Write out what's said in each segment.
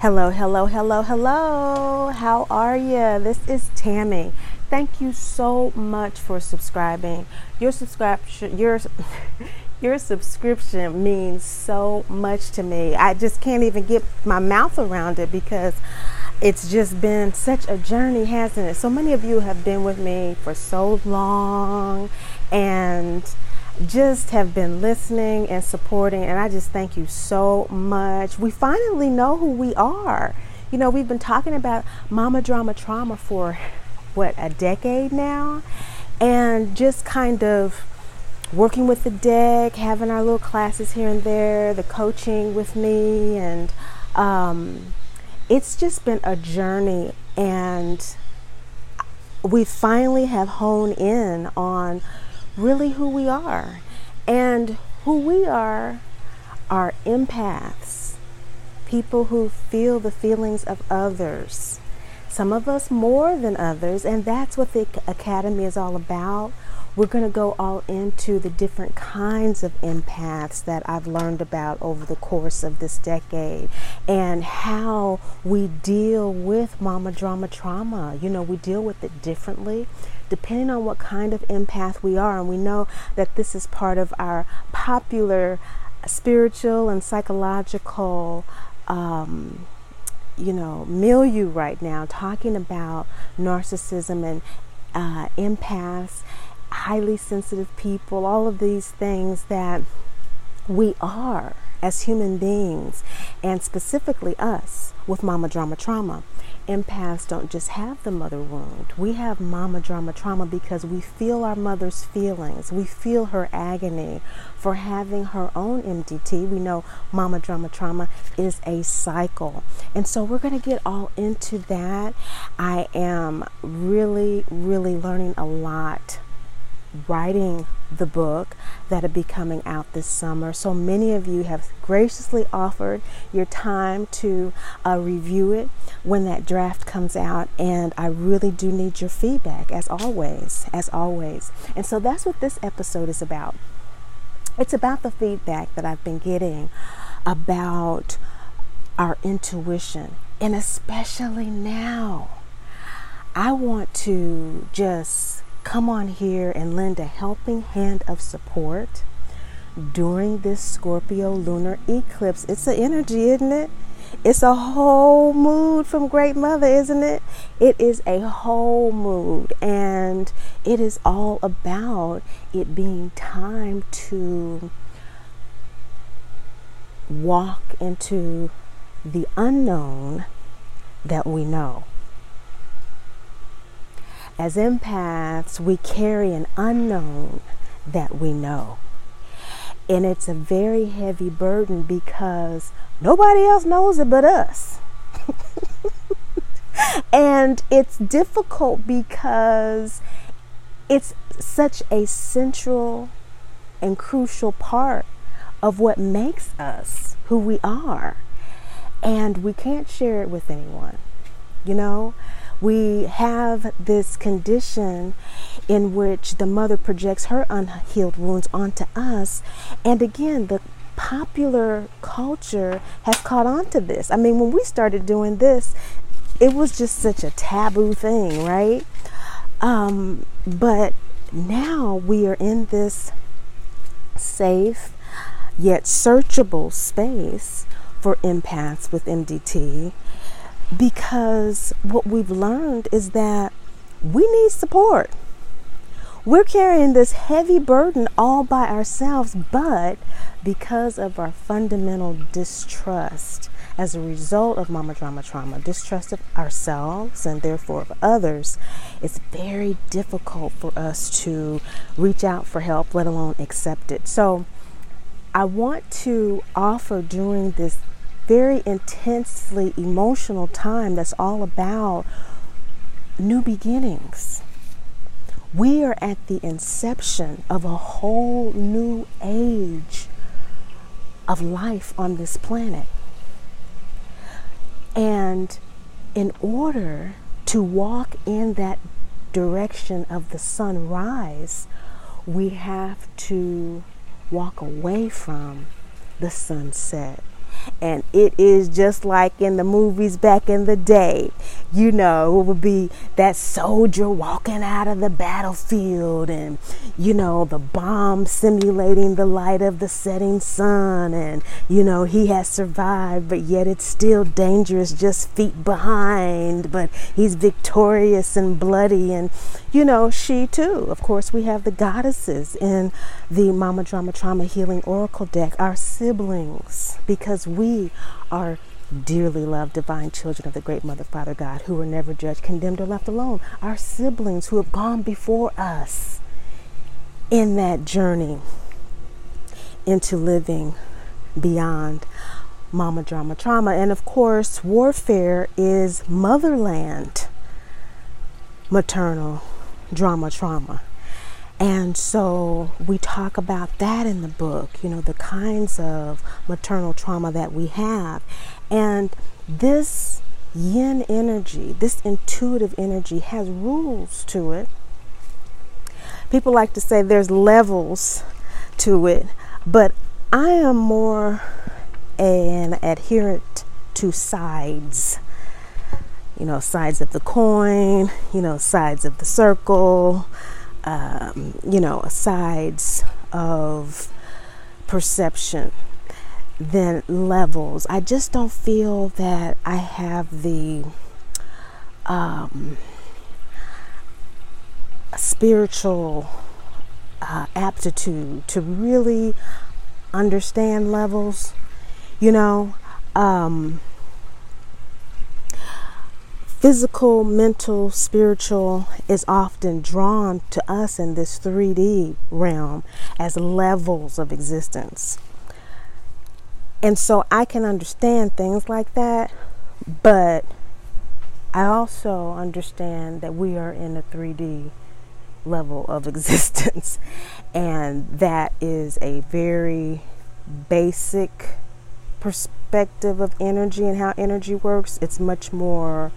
Hello, hello, hello, hello. How are you? This is Tammy. Thank you so much for subscribing. Your subscription, your your subscription means so much to me. I just can't even get my mouth around it because it's just been such a journey, hasn't it? So many of you have been with me for so long and just have been listening and supporting, and I just thank you so much. We finally know who we are. You know, we've been talking about mama drama trauma for what, a decade now, and just kind of working with the deck, having our little classes here and there, the coaching with me, and um, it's just been a journey. And we finally have honed in on really who we are. And who we are are empaths, people who feel the feelings of others. Some of us more than others, and that's what the Academy is all about. We're going to go all into the different kinds of empaths that I've learned about over the course of this decade and how we deal with mama drama trauma. You know, we deal with it differently depending on what kind of empath we are. And we know that this is part of our popular spiritual and psychological. Um, you know, milieu right now, talking about narcissism and uh, empaths highly sensitive people, all of these things that we are as human beings, and specifically us with mama drama trauma. Empaths don't just have the mother wound. We have mama drama trauma because we feel our mother's feelings. We feel her agony for having her own MDT. We know mama drama trauma is a cycle. And so we're going to get all into that. I am really, really learning a lot writing the book that'll be coming out this summer. So many of you have graciously offered your time to uh, review it when that draft comes out, and I really do need your feedback as always, as always. And so that's what this episode is about. It's about the feedback that I've been getting about our intuition, and especially now. I want to just come on here and lend a helping hand of support during this Scorpio lunar eclipse. It's an energy, isn't it? It's a whole mood from Great Mother, isn't it? It is a whole mood, and it is all about it being time to walk into the unknown that we know. As empaths, we carry an unknown that we know. And it's a very heavy burden because nobody else knows it but us. and it's difficult because it's such a central and crucial part of what makes us who we are. And we can't share it with anyone. You know, we have this condition in which the mother projects her unhealed wounds onto us. And again, the popular culture has caught on to this. I mean, when we started doing this, it was just such a taboo thing, right? Um, but now we are in this safe yet searchable space for empaths with MDT because what we've learned is that we need support. We're carrying this heavy burden all by ourselves, but because of our fundamental distrust as a result of mama drama trauma, distrust of ourselves and therefore of others, it's very difficult for us to reach out for help, let alone accept it. So, I want to offer during this very intensely emotional time that's all about new beginnings. We are at the inception of a whole new age of life on this planet. And in order to walk in that direction of the sunrise, we have to walk away from the sunset. And it is just like in the movies back in the day. You know, it would be that soldier walking out of the battlefield and, you know, the bomb simulating the light of the setting sun. And, you know, he has survived, but yet it's still dangerous just feet behind. But he's victorious and bloody. And, you know, she too. Of course, we have the goddesses in the Mama Drama Trauma Healing Oracle deck, our siblings, because we are dearly loved divine children of the great mother father god who were never judged condemned or left alone our siblings who have gone before us in that journey into living beyond mama drama trauma and of course warfare is motherland maternal drama trauma. And so we talk about that in the book, you know, the kinds of maternal trauma that we have. And this yin energy, this intuitive energy, has rules to it. People like to say there's levels to it, but I am more an adherent to sides you know, sides of the coin, you know, sides of the circle, um, you know, sides of perception, than levels. I just don't feel that I have the um, spiritual uh, aptitude to really understand levels, you know. Um, physical, mental, spiritual is often drawn to us in this 3D realm as levels of existence. And so I can understand things like that, but I also understand that we are in a 3D level of existence, and that is a very basic perspective of energy and how energy works. It's much more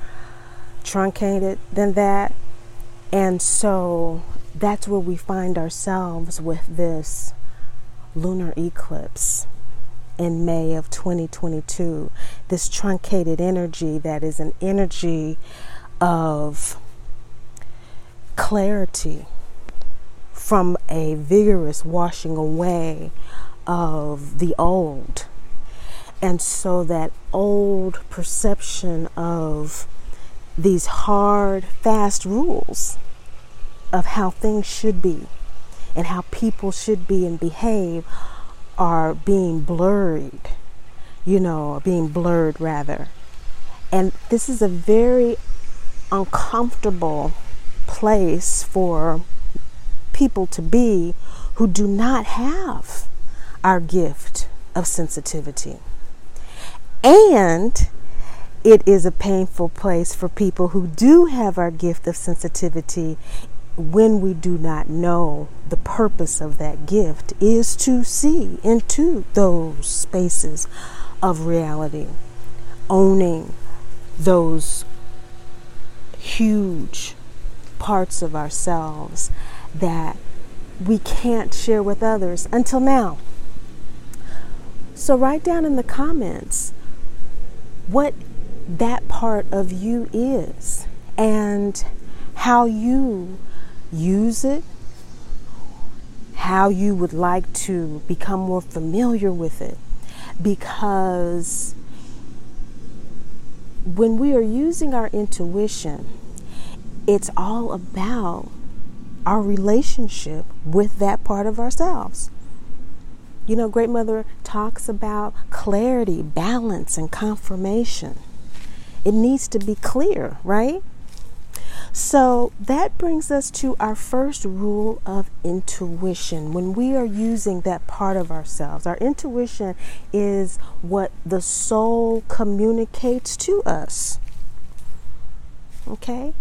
truncated than that. And so that's where we find ourselves with this lunar eclipse in May of 2022. This truncated energy that is an energy of clarity from a vigorous washing away of the old. And so that old perception of these hard, fast rules of how things should be and how people should be and behave are being blurred, you know, being blurred rather. And this is a very uncomfortable place for people to be who do not have our gift of sensitivity. And it is a painful place for people who do have our gift of sensitivity when we do not know the purpose of that gift is to see into those spaces of reality, owning those huge parts of ourselves that we can't share with others until now. So, write down in the comments what that part of you is and how you use it, how you would like to become more familiar with it. Because when we are using our intuition, it's all about our relationship with that part of ourselves. You know, Great Mother talks about clarity, balance, and confirmation. It needs to be clear, right? So that brings us to our first rule of intuition. When we are using that part of ourselves, our intuition is what the soul communicates to us. Okay?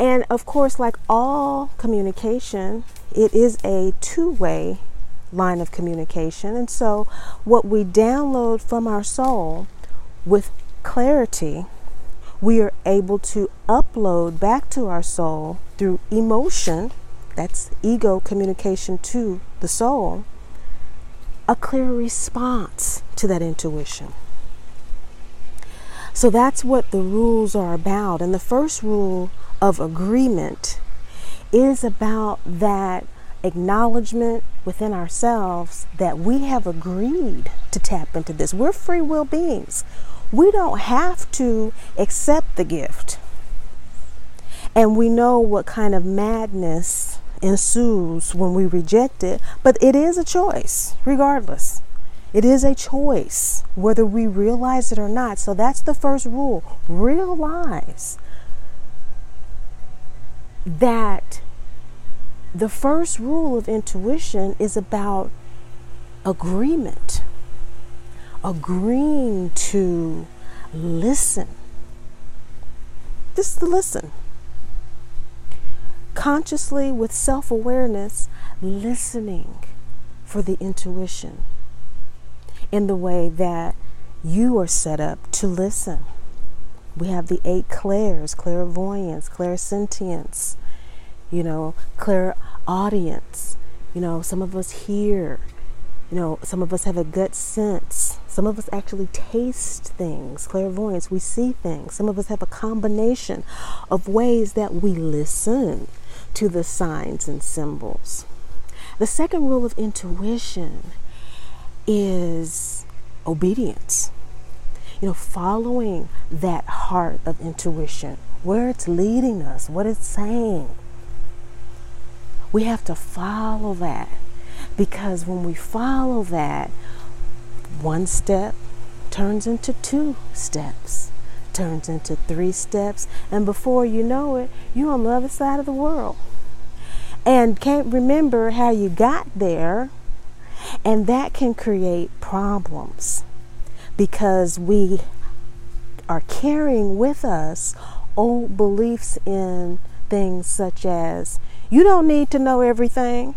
And of course, like all communication, it is a two way line of communication. And so, what we download from our soul with clarity, we are able to upload back to our soul through emotion, that's ego communication to the soul, a clear response to that intuition. So that's what the rules are about. And the first rule of agreement is about that acknowledgement within ourselves that we have agreed to tap into this. We're free will beings. We don't have to accept the gift. And we know what kind of madness ensues when we reject it, but it is a choice, regardless. It is a choice, whether we realize it or not. So that's the first rule. Realize that the first rule of intuition is about agreement, agreeing to listen. Just to listen. Consciously, with self awareness, listening for the intuition in the way that you are set up to listen. We have the eight clairs clairvoyance, clairsentience, you know, clairaudience. You know, some of us hear, you know, some of us have a gut sense. Some of us actually taste things, clairvoyance, we see things. Some of us have a combination of ways that we listen to the signs and symbols. The second rule of intuition is obedience. You know, following that heart of intuition, where it's leading us, what it's saying. We have to follow that because when we follow that, one step turns into two steps, turns into three steps, and before you know it, you're on the other side of the world. And can't remember how you got there, and that can create problems because we are carrying with us old beliefs in things such as you don't need to know everything.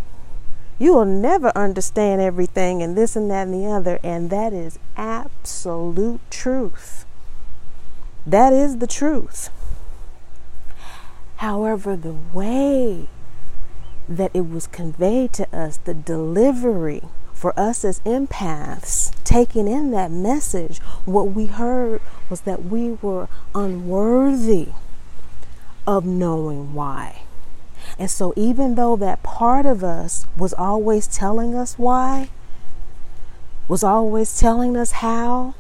You will never understand everything and this and that and the other. And that is absolute truth. That is the truth. However, the way that it was conveyed to us, the delivery for us as empaths, taking in that message, what we heard was that we were unworthy of knowing why. And so, even though that part of us was always telling us why, was always telling us how,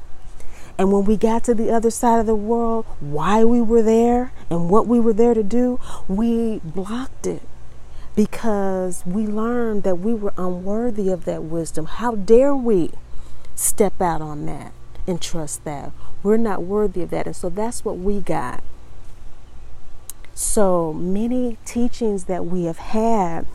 and when we got to the other side of the world, why we were there and what we were there to do, we blocked it because we learned that we were unworthy of that wisdom. How dare we step out on that and trust that? We're not worthy of that. And so that's what we got. So many teachings that we have had,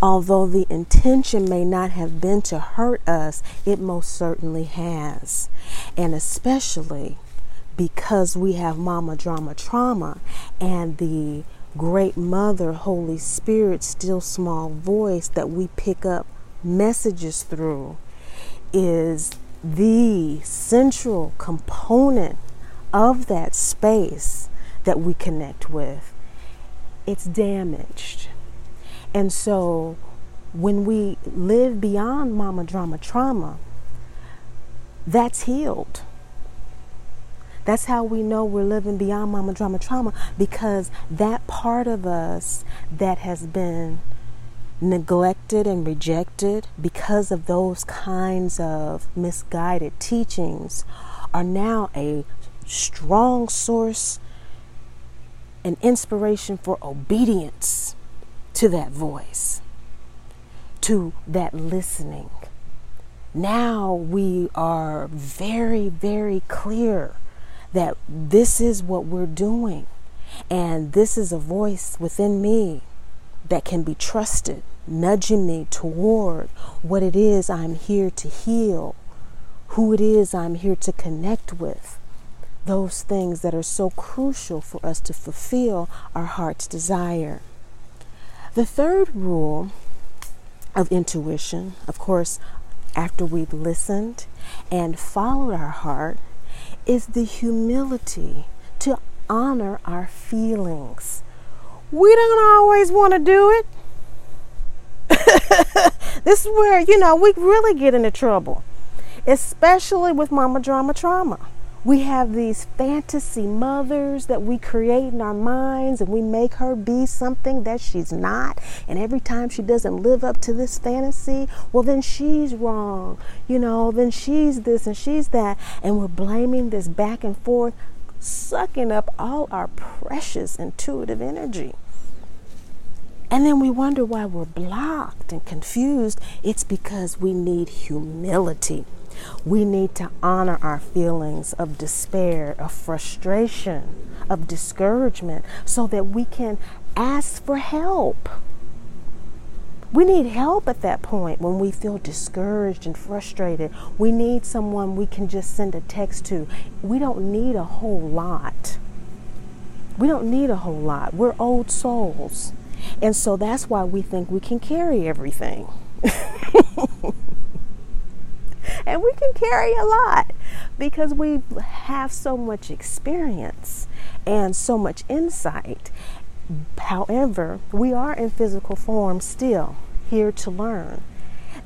although the intention may not have been to hurt us, it most certainly has. And especially because we have mama drama trauma and the great mother, Holy Spirit, still small voice that we pick up messages through is the central component of that space that we connect with, it's damaged. And so when we live beyond mama drama trauma, that's healed. That's how we know we're living beyond mama drama trauma because that part of us that has been neglected and rejected because of those kinds of misguided teachings are now a strong source an inspiration for obedience to that voice, to that listening. Now we are very, very clear that this is what we're doing. And this is a voice within me that can be trusted, nudging me toward what it is I'm here to heal, who it is I'm here to connect with those things that are so crucial for us to fulfill our heart's desire. The third rule of intuition, of course, after we've listened and followed our heart, is the humility to honor our feelings. We don't always want to do it. This is where, you know, we really get into trouble, especially with mama drama trauma. We have these fantasy mothers that we create in our minds and we make her be something that she's not. And every time she doesn't live up to this fantasy, well, then she's wrong. You know, then she's this and she's that. And we're blaming this back and forth, sucking up all our precious intuitive energy. And then we wonder why we're blocked and confused. It's because we need humility. We need to honor our feelings of despair, of frustration, of discouragement, so that we can ask for help. We need help at that point when we feel discouraged and frustrated. We need someone we can just send a text to. We don't need a whole lot. We don't need a whole lot. We're old souls. And so that's why we think we can carry everything. and we can carry a lot because we have so much experience and so much insight. However, we are in physical form still, here to learn.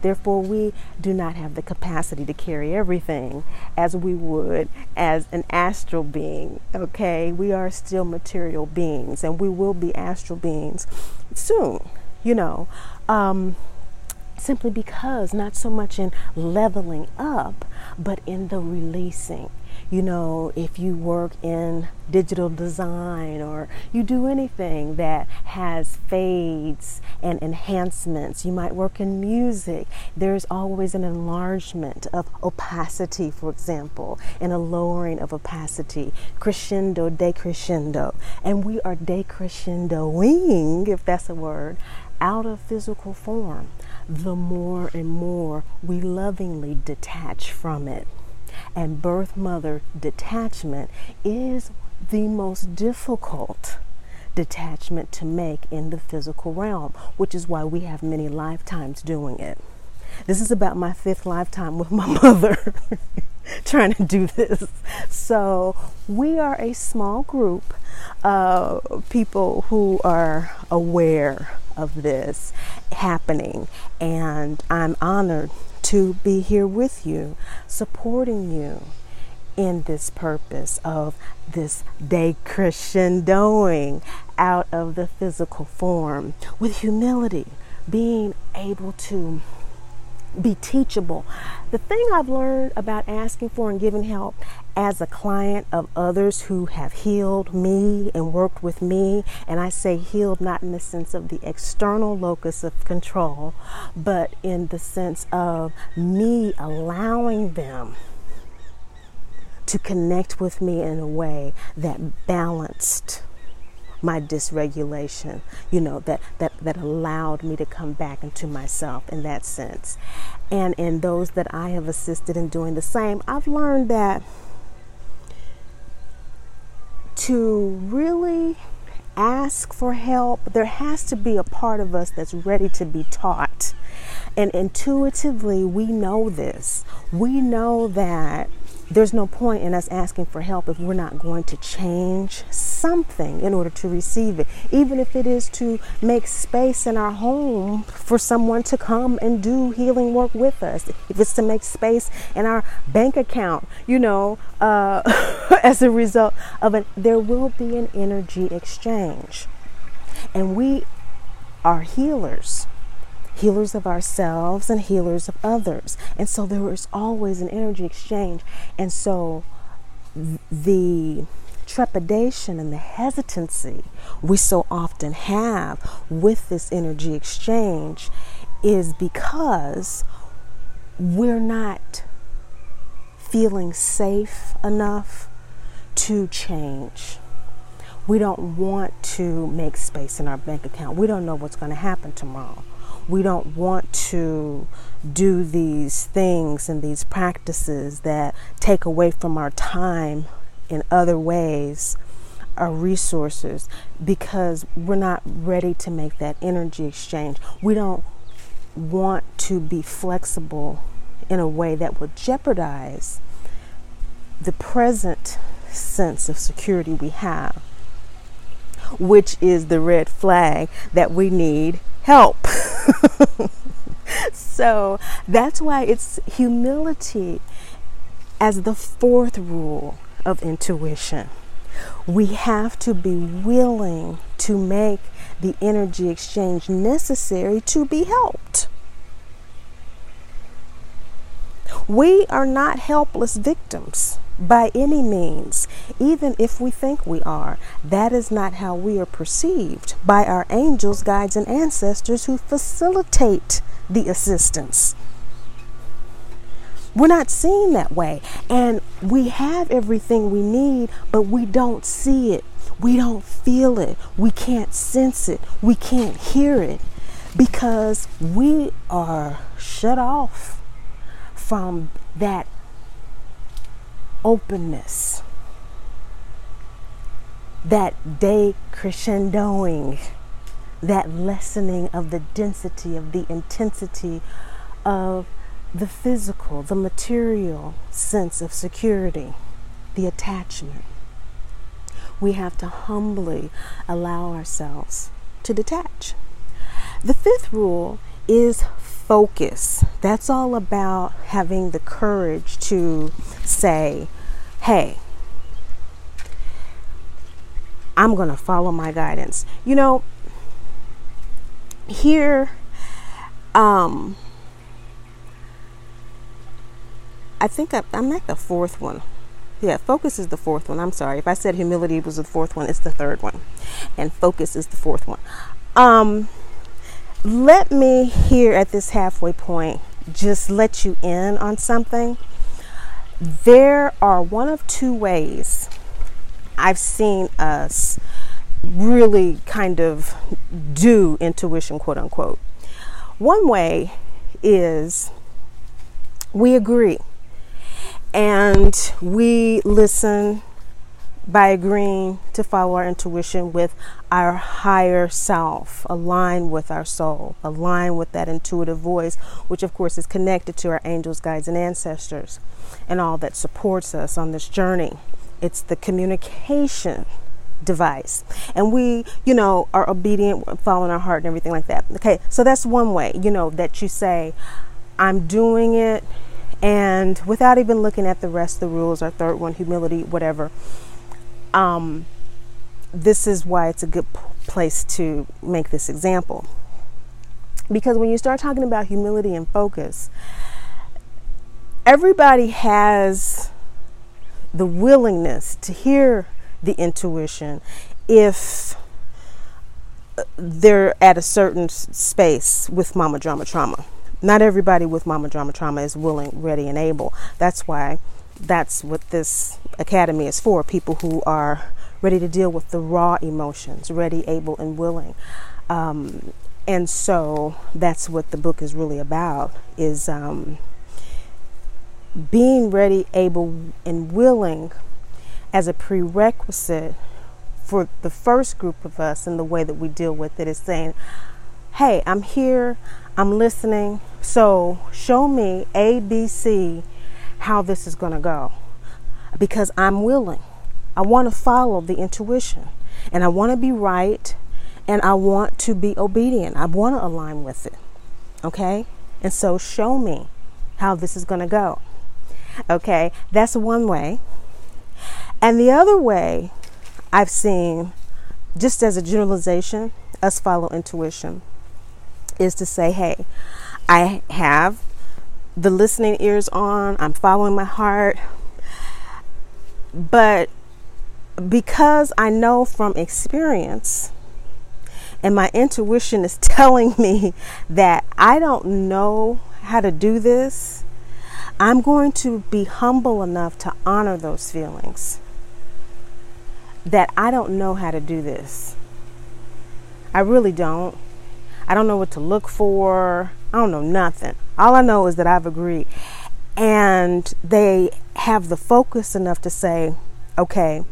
Therefore, we do not have the capacity to carry everything as we would as an astral being. Okay, we are still material beings and we will be astral beings soon, you know. Um, simply because not so much in leveling up, but in the releasing. You know, if you work in digital design or you do anything that has fades and enhancements, you might work in music, there's always an enlargement of opacity, for example, and a lowering of opacity, crescendo, decrescendo. And we are decrescendoing, if that's a word, out of physical form the more and more we lovingly detach from it. And birth mother detachment is the most difficult detachment to make in the physical realm, which is why we have many lifetimes doing it. This is about my fifth lifetime with my mother trying to do this. So, we are a small group of people who are aware of this happening. And I'm honored to be here with you, supporting you in this purpose of this decrescendoing out of the physical form with humility, being able to be teachable. The thing I've learned about asking for and giving help as a client of others who have healed me and worked with me, and I say healed not in the sense of the external locus of control, but in the sense of me allowing them to connect with me in a way that balanced my dysregulation, you know, that, that, that allowed me to come back into myself in that sense. And in those that I have assisted in doing the same, I've learned that to really ask for help, there has to be a part of us that's ready to be taught. And intuitively, we know this. We know that there's no point in us asking for help if we're not going to change something in order to receive it, even if it is to make space in our home for someone to come and do healing work with us, if it's to make space in our bank account, you know, uh, as a result of it, there will be an energy exchange. And we are healers healers of ourselves and healers of others. And so there is always an energy exchange. And so the trepidation and the hesitancy we so often have with this energy exchange is because we're not feeling safe enough to change. We don't want to make space in our bank account. We don't know what's going to happen tomorrow we don't want to do these things and these practices that take away from our time in other ways, our resources, because we're not ready to make that energy exchange. We don't want to be flexible in a way that would jeopardize the present sense of security we have, which is the red flag that we need help. so that's why it's humility as the fourth rule of intuition. We have to be willing to make the energy exchange necessary to be helped. We are not helpless victims by any means, even if we think we are. That is not how we are perceived by our angels, guides, and ancestors who facilitate the assistance. We're not seen that way. And we have everything we need, but we don't see it. We don't feel it. We can't sense it. We can't hear it because we are shut off from that openness, that decrescendoing, that lessening of the density, of the intensity of the physical, the material sense of security, the attachment. We have to humbly allow ourselves to detach. The fifth rule is focus. That's all about having the courage to say, hey, I'm going to follow my guidance. You know, here, um, I think I, am at the fourth one. Yeah, focus is the fourth one. I'm sorry. If I said humility was the fourth one, it's the third one. And focus is the fourth one. Um, let me here at this halfway point just let you in on something. There are one of two ways I've seen us really kind of do intuition, quote unquote. One way is we agree and we listen by agreeing to follow our intuition with our higher self, align with our soul, align with that intuitive voice, which of course is connected to our angels, guides, and ancestors, and all that supports us on this journey. It's the communication device. And we, you know, are obedient, following our heart and everything like that. Okay, so that's one way, you know, that you say, I'm doing it and without even looking at the rest of the rules, our third one, humility, whatever, um, this is why it's a good p- place to make this example. Because when you start talking about humility and focus, everybody has the willingness to hear the intuition if uh, they're at a certain space with mama drama trauma not everybody with mama drama trauma is willing, ready, and able. That's why that's what this academy is for people who are ready to deal with the raw emotions, ready, able, and willing. Um, and so that's what the book is really about is um, being ready, able, and willing as a prerequisite for the first group of us and the way that we deal with it is saying, hey, I'm here, I'm listening. So show me A, B, C how this is going to go because I'm willing. I want to follow the intuition and I want to be right and I want to be obedient. I want to align with it. Okay? And so show me how this is going to go. Okay? That's one way. And the other way I've seen, just as a generalization, us follow intuition is to say, hey, I have the listening ears on, I'm following my heart. But because I know from experience and my intuition is telling me that I don't know how to do this, I'm going to be humble enough to honor those feelings that I don't know how to do this. I really don't. I don't know what to look for. I don't know nothing. All I know is that I've agreed. And they have the focus enough to say, okay,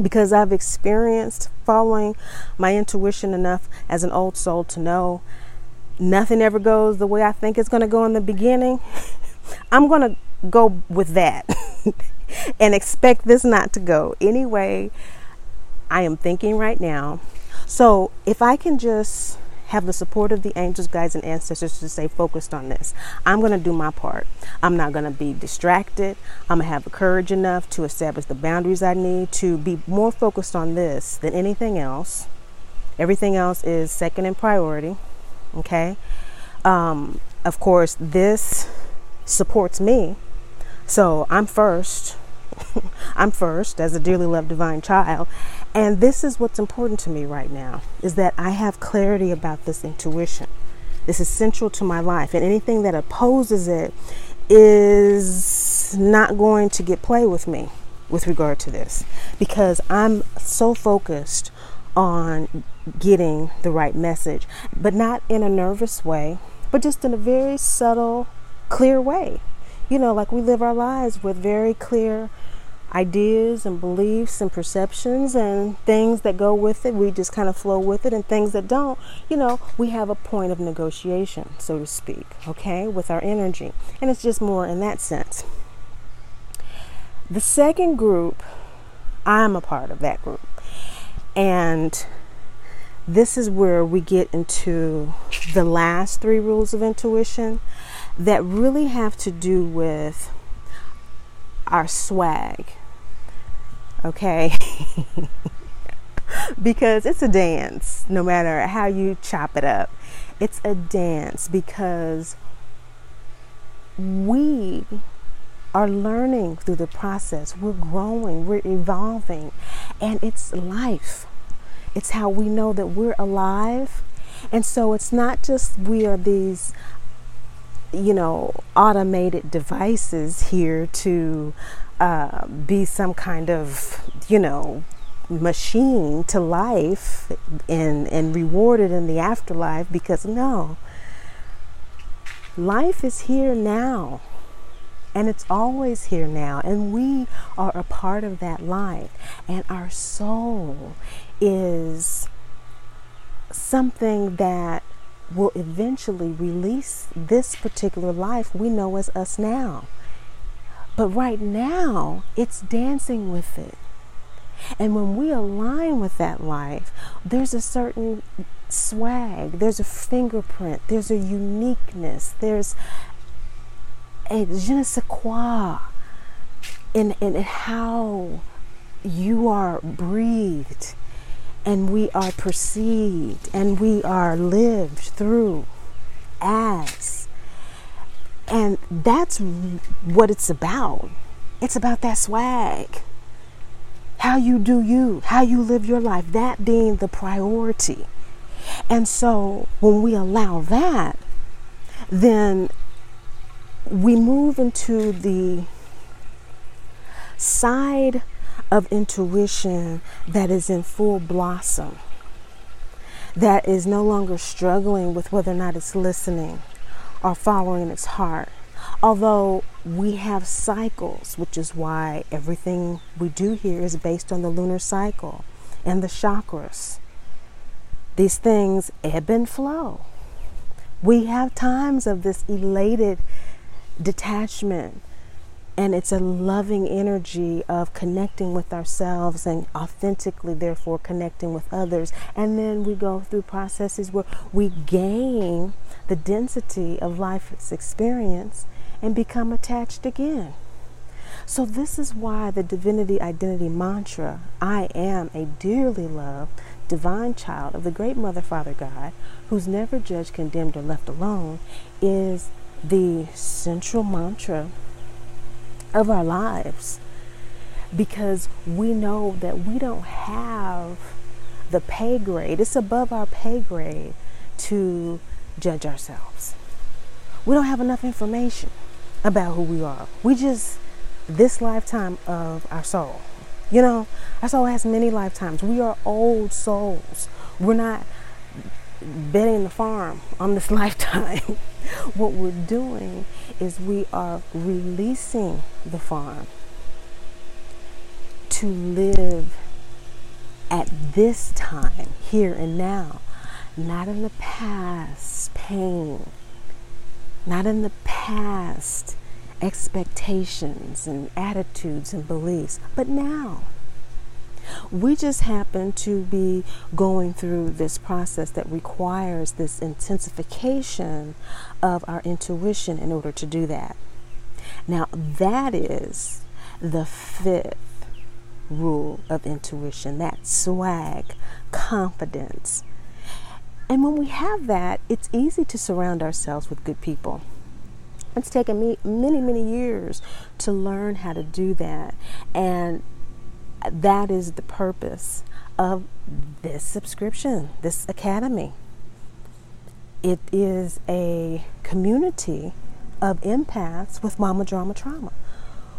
because I've experienced following my intuition enough as an old soul to know nothing ever goes the way I think it's going to go in the beginning, I'm going to go with that and expect this not to go any way I am thinking right now. So if I can just have the support of the angels, guides, and ancestors to stay focused on this. I'm going to do my part. I'm not going to be distracted. I'm going to have the courage enough to establish the boundaries I need to be more focused on this than anything else. Everything else is second in priority. Okay. Um, of course, this supports me. So I'm first. I'm first as a dearly loved divine child. And this is what's important to me right now is that I have clarity about this intuition. This is central to my life, and anything that opposes it is not going to get play with me with regard to this because I'm so focused on getting the right message, but not in a nervous way, but just in a very subtle, clear way. You know, like we live our lives with very clear ideas and beliefs and perceptions and things that go with it. We just kind of flow with it, and things that don't, you know, we have a point of negotiation, so to speak, okay, with our energy. And it's just more in that sense. The second group, I'm a part of that group. And this is where we get into the last three rules of intuition that really have to do with our swag okay? because it's a dance, no matter how you chop it up. It's a dance because we are learning through the process. We're growing, we're evolving, and it's life. It's how we know that we're alive. And so it's not just we are these, you know, automated devices here to uh, be some kind of, you know, machine to life and, and rewarded in the afterlife because no, life is here now and it's always here now and we are a part of that life and our soul is something that will eventually release this particular life we know as us now but right now, it's dancing with it. And when we align with that life, there's a certain swag, there's a fingerprint, there's a uniqueness, there's a je ne sais quoi in, in how you are breathed and we are perceived and we are lived through as and that's what it's about. It's about that swag. How you do you, how you live your life, that being the priority. And so when we allow that, then we move into the side of intuition that is in full blossom, that is no longer struggling with whether or not it's listening are following its heart. Although we have cycles, which is why everything we do here is based on the lunar cycle and the chakras. These things ebb and flow. We have times of this elated detachment and it's a loving energy of connecting with ourselves and authentically, therefore, connecting with others. And then we go through processes where we gain the density of life's experience and become attached again. So, this is why the divinity identity mantra I am a dearly loved divine child of the great Mother, Father God, who's never judged, condemned, or left alone, is the central mantra of our lives because we know that we don't have the pay grade, it's above our pay grade to judge ourselves. We don't have enough information about who we are. We just, this lifetime of our soul. You know, our soul has many lifetimes. We are old souls. We're not betting the farm on this lifetime. what we're doing is we are releasing the farm to live at this time, here and now, not in the past pain, not in the past expectations and attitudes and beliefs, but now. We just happen to be going through this process that requires this intensification of our intuition in order to do that. Now, that is the fifth rule of intuition that swag, confidence. And when we have that, it's easy to surround ourselves with good people. It's taken me many, many years to learn how to do that. And that is the purpose of this subscription, this academy. It is a community of empaths with mama drama trauma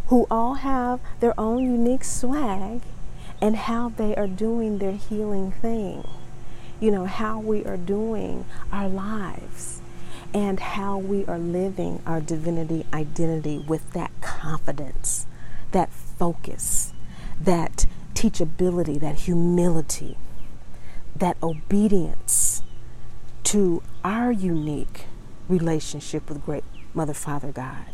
who all have their own unique swag and how they are doing their healing thing. You know, how we are doing our lives and how we are living our divinity identity with that confidence, that focus, that teachability, that humility, that obedience to our unique relationship with great Mother, Father, God,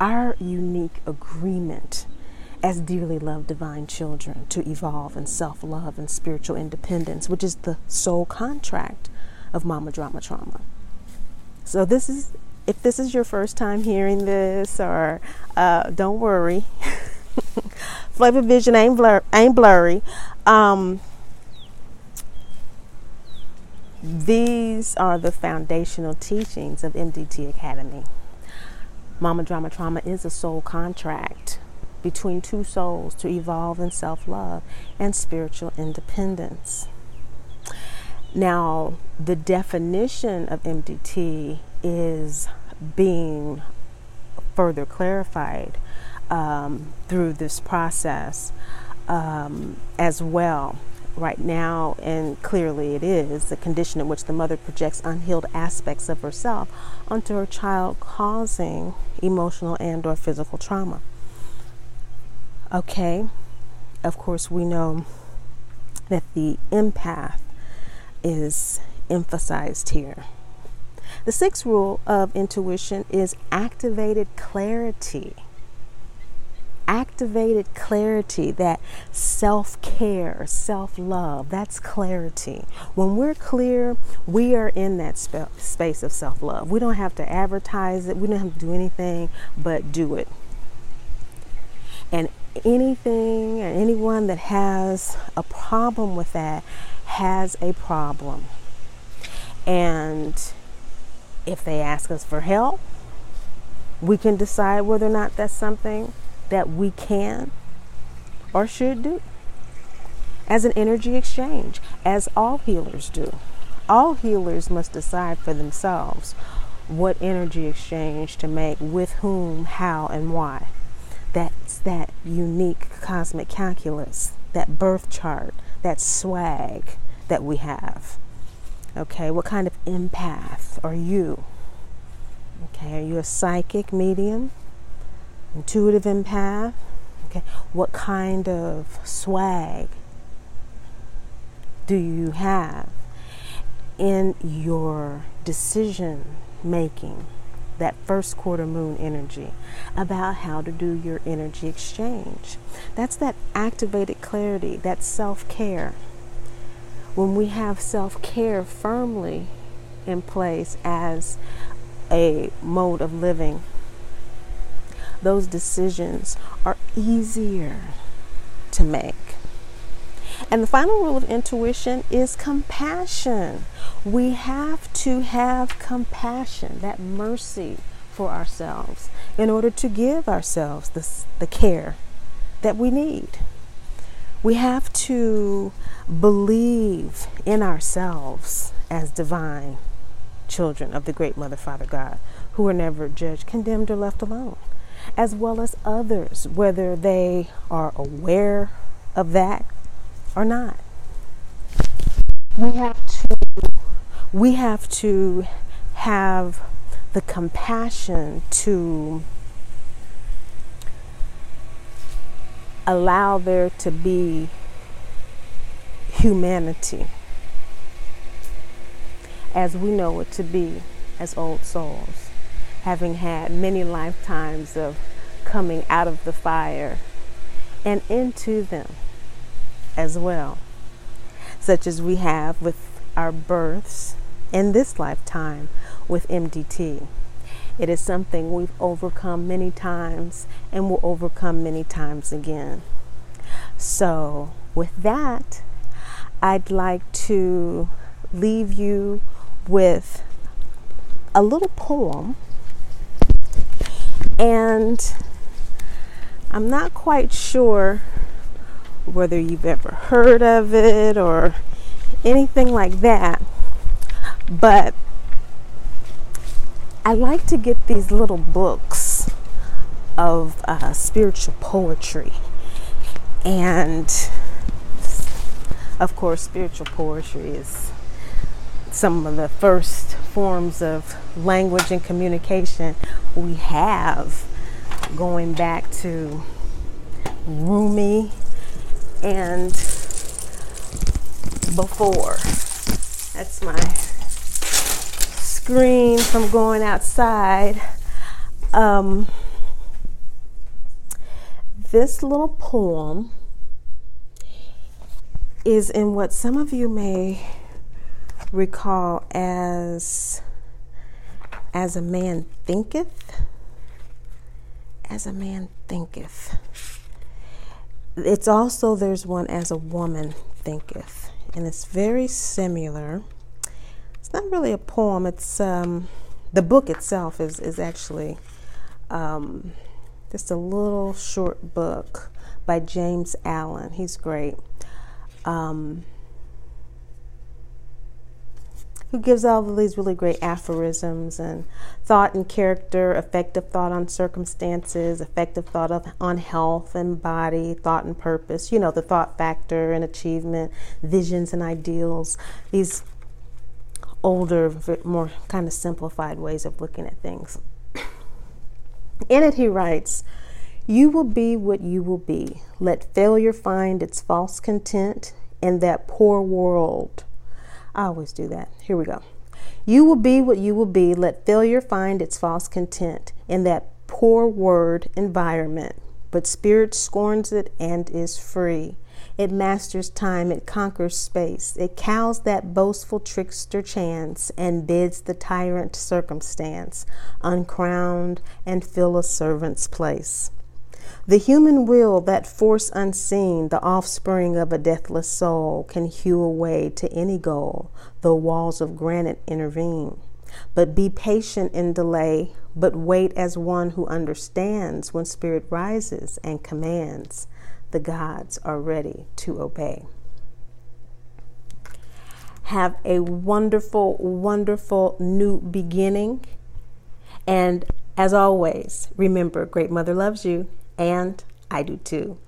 our unique agreement as dearly loved divine children to evolve in self love and spiritual independence, which is the soul contract of Mama Drama Trauma. So this is if this is your first time hearing this, or uh, don't worry, Flavor Vision ain't blur ain't blurry. Um, these are the foundational teachings of MDT Academy. Mama Drama Trauma is a soul contract between two souls to evolve in self love and spiritual independence. Now, the definition of MDT is being further clarified um, through this process um, as well. Right now, and clearly it is, the condition in which the mother projects unhealed aspects of herself onto her child, causing emotional and or physical trauma. Okay, of course, we know that the empath is emphasized here. The sixth rule of intuition is activated clarity. Activated clarity, that self care, self love, that's clarity. When we're clear, we are in that sp- space of self love. We don't have to advertise it, we don't have to do anything but do it. And anything or anyone that has a problem with that has a problem. And if they ask us for help, we can decide whether or not that's something that we can or should do as an energy exchange, as all healers do. All healers must decide for themselves what energy exchange to make with whom, how, and why. That's that unique cosmic calculus, that birth chart, that swag that we have. Okay, what kind of empath are you? Okay, are you a psychic medium? Intuitive empath? Okay, what kind of swag do you have in your decision making? That first quarter moon energy about how to do your energy exchange. That's that activated clarity, that self care when we have self care firmly in place as a mode of living, those decisions are easier to make. And the final rule of intuition is compassion. We have to have compassion, that mercy for ourselves, in order to give ourselves the, the care that we need. We have to believe in ourselves as divine children of the great Mother, Father God, who are never judged, condemned, or left alone, as well as others, whether they are aware of that or not. We have to we have to have the compassion to allow there to be humanity as we know it to be as old souls, having had many lifetimes of coming out of the fire and into them as well, such as we have with our births in this lifetime with MDT. It is something we've overcome many times and will overcome many times again. So, with that, I'd like to leave you with a little poem. And I'm not quite sure whether you've ever heard of it or anything like that, but I like to get these little books of uh, spiritual poetry. And of course, spiritual poetry is some of the first forms of language and communication we have going back to Rumi and before. That's my screen from going outside. Um, this little poem is in what some of you may recall as as a man thinketh as a man thinketh it's also there's one as a woman thinketh and it's very similar it's not really a poem. It's um, the book itself is is actually um, just a little short book by James Allen. He's great. Um, who gives all of these really great aphorisms and thought and character, effective thought on circumstances, effective thought of, on health and body, thought and purpose, you know, the thought factor and achievement, visions and ideals. These older, more kind of simplified ways of looking at things. In it, he writes, You will be what you will be. Let failure find its false content in that poor world. I always do that. Here we go. You will be what you will be. Let failure find its false content in that poor word environment. But spirit scorns it and is free. It masters time, it conquers space. It cows that boastful trickster chance and bids the tyrant circumstance uncrowned and fill a servant's place. The human will, that force unseen, the offspring of a deathless soul, can hew a way to any goal, though walls of granite intervene. But be patient in delay, but wait as one who understands when spirit rises and commands the gods are ready to obey. Have a wonderful, wonderful new beginning. And as always, remember, Great Mother loves you, and I do too.